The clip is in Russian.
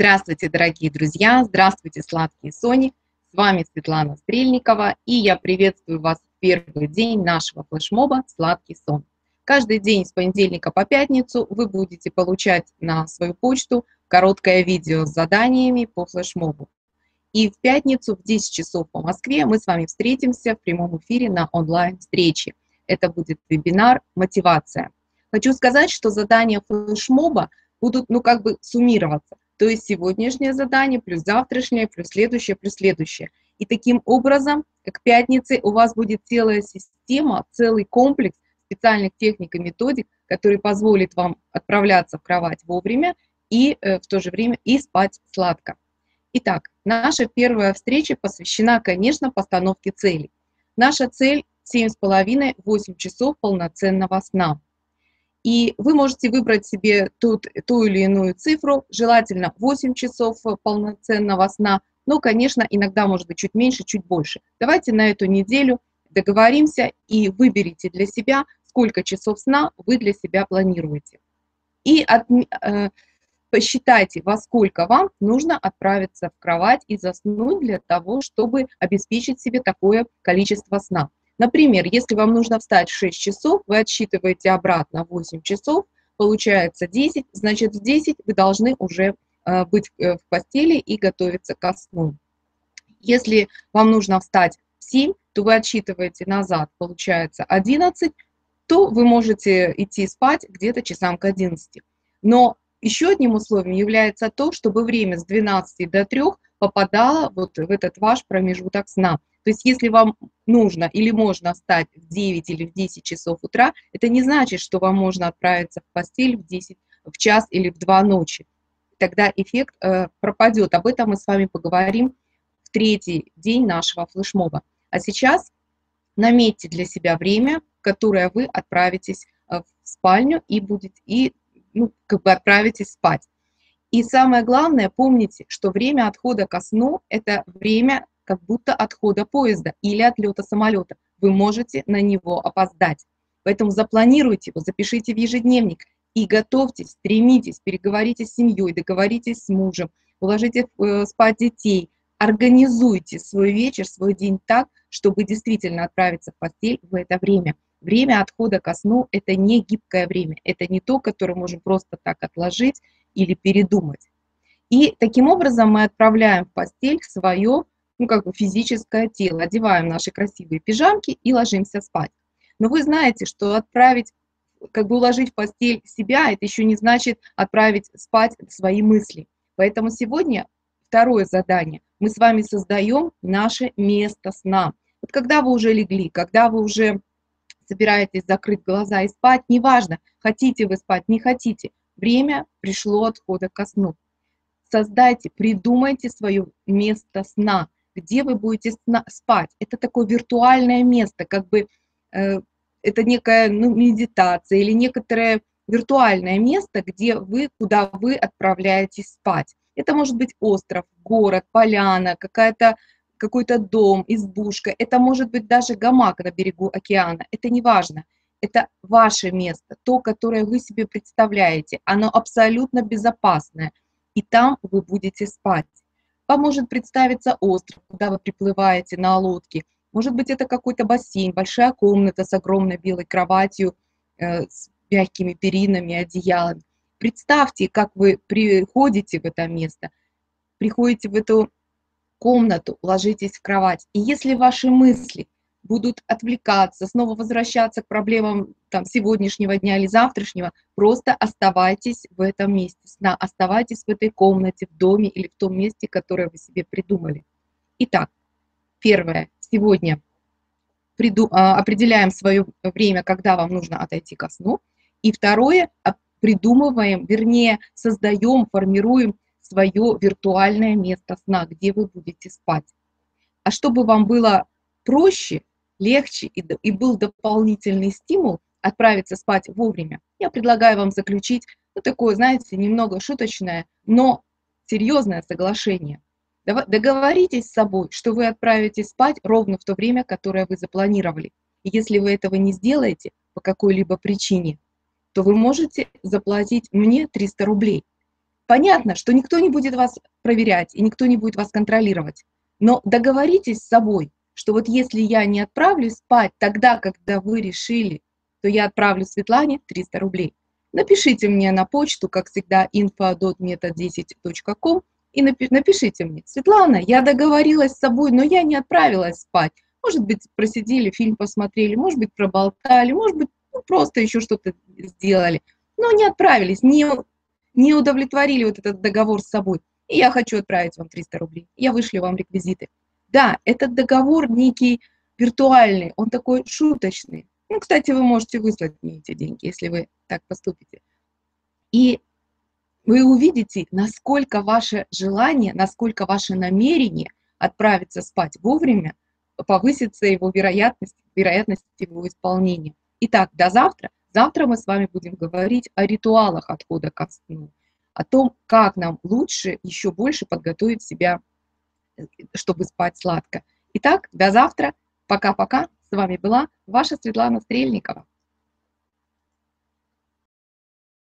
Здравствуйте, дорогие друзья! Здравствуйте, сладкие Сони! С вами Светлана Стрельникова, и я приветствую вас в первый день нашего флешмоба «Сладкий сон». Каждый день с понедельника по пятницу вы будете получать на свою почту короткое видео с заданиями по флешмобу. И в пятницу в 10 часов по Москве мы с вами встретимся в прямом эфире на онлайн-встрече. Это будет вебинар «Мотивация». Хочу сказать, что задания флешмоба будут, ну, как бы суммироваться. То есть сегодняшнее задание плюс завтрашнее, плюс следующее, плюс следующее. И таким образом к пятнице у вас будет целая система, целый комплекс специальных техник и методик, который позволит вам отправляться в кровать вовремя и э, в то же время и спать сладко. Итак, наша первая встреча посвящена, конечно, постановке целей. Наша цель 7,5-8 часов полноценного сна. И вы можете выбрать себе тут, ту или иную цифру, желательно 8 часов полноценного сна, но, конечно, иногда может быть чуть меньше, чуть больше. Давайте на эту неделю договоримся и выберите для себя, сколько часов сна вы для себя планируете. И от, э, посчитайте, во сколько вам нужно отправиться в кровать и заснуть для того, чтобы обеспечить себе такое количество сна. Например, если вам нужно встать в 6 часов, вы отсчитываете обратно 8 часов, получается 10, значит в 10 вы должны уже э, быть э, в постели и готовиться ко сну. Если вам нужно встать в 7, то вы отсчитываете назад, получается 11, то вы можете идти спать где-то часам к 11. Но еще одним условием является то, чтобы время с 12 до 3 попадало вот в этот ваш промежуток сна. То есть если вам нужно или можно встать в 9 или в 10 часов утра, это не значит, что вам можно отправиться в постель в 10, в час или в 2 ночи. Тогда эффект э, пропадет. Об этом мы с вами поговорим в третий день нашего флешмоба. А сейчас наметьте для себя время, в которое вы отправитесь э, в спальню и будете и ну, как бы отправитесь спать. И самое главное, помните, что время отхода ко сну – это время как будто отхода поезда или отлета самолета. Вы можете на него опоздать. Поэтому запланируйте его, запишите в ежедневник и готовьтесь, стремитесь, переговорите с семьей, договоритесь с мужем, уложите э, спать детей, организуйте свой вечер, свой день так, чтобы действительно отправиться в постель в это время. Время отхода ко сну – это не гибкое время, это не то, которое можем просто так отложить или передумать. И таким образом мы отправляем в постель свое ну, как бы физическое тело, одеваем наши красивые пижамки и ложимся спать. Но вы знаете, что отправить, как бы уложить в постель себя, это еще не значит отправить спать свои мысли. Поэтому сегодня второе задание. Мы с вами создаем наше место сна. Вот когда вы уже легли, когда вы уже собираетесь закрыть глаза и спать, неважно, хотите вы спать, не хотите, время пришло отхода ко сну. Создайте, придумайте свое место сна – где вы будете спать. Это такое виртуальное место, как бы э, это некая ну, медитация или некоторое виртуальное место, где вы, куда вы отправляетесь спать. Это может быть остров, город, поляна, какая-то какой-то дом, избушка, это может быть даже гамак на берегу океана, это не важно. Это ваше место, то, которое вы себе представляете, оно абсолютно безопасное, и там вы будете спать. Вам может представиться остров, куда вы приплываете на лодке. Может быть, это какой-то бассейн, большая комната с огромной белой кроватью, э, с мягкими перинами, одеялами. Представьте, как вы приходите в это место, приходите в эту комнату, ложитесь в кровать. И если ваши мысли – будут отвлекаться, снова возвращаться к проблемам там, сегодняшнего дня или завтрашнего, просто оставайтесь в этом месте сна, оставайтесь в этой комнате, в доме или в том месте, которое вы себе придумали. Итак, первое, сегодня приду, а, определяем свое время, когда вам нужно отойти ко сну. И второе, а, придумываем, вернее, создаем, формируем свое виртуальное место сна, где вы будете спать. А чтобы вам было проще, легче и, и был дополнительный стимул отправиться спать вовремя, я предлагаю вам заключить ну, такое, знаете, немного шуточное, но серьезное соглашение. Договоритесь с собой, что вы отправитесь спать ровно в то время, которое вы запланировали. И если вы этого не сделаете по какой-либо причине, то вы можете заплатить мне 300 рублей. понятно, что никто не будет вас проверять и никто не будет вас контролировать. Но договоритесь с собой, что вот если я не отправлюсь спать тогда, когда вы решили, то я отправлю Светлане 300 рублей. Напишите мне на почту, как всегда, info.metod10.com и напишите мне, Светлана, я договорилась с собой, но я не отправилась спать. Может быть, просидели, фильм посмотрели, может быть, проболтали, может быть, ну, просто еще что-то сделали. Но не отправились, не, не удовлетворили вот этот договор с собой. И я хочу отправить вам 300 рублей. Я вышлю вам реквизиты. Да, этот договор некий виртуальный, он такой шуточный. Ну, кстати, вы можете выслать мне эти деньги, если вы так поступите. И вы увидите, насколько ваше желание, насколько ваше намерение отправиться спать вовремя повысится его вероятность, вероятность его исполнения. Итак, до завтра. Завтра мы с вами будем говорить о ритуалах отхода ко сну, о том, как нам лучше еще больше подготовить себя, чтобы спать сладко. Итак, до завтра. Пока-пока. С вами была ваша Светлана Стрельникова.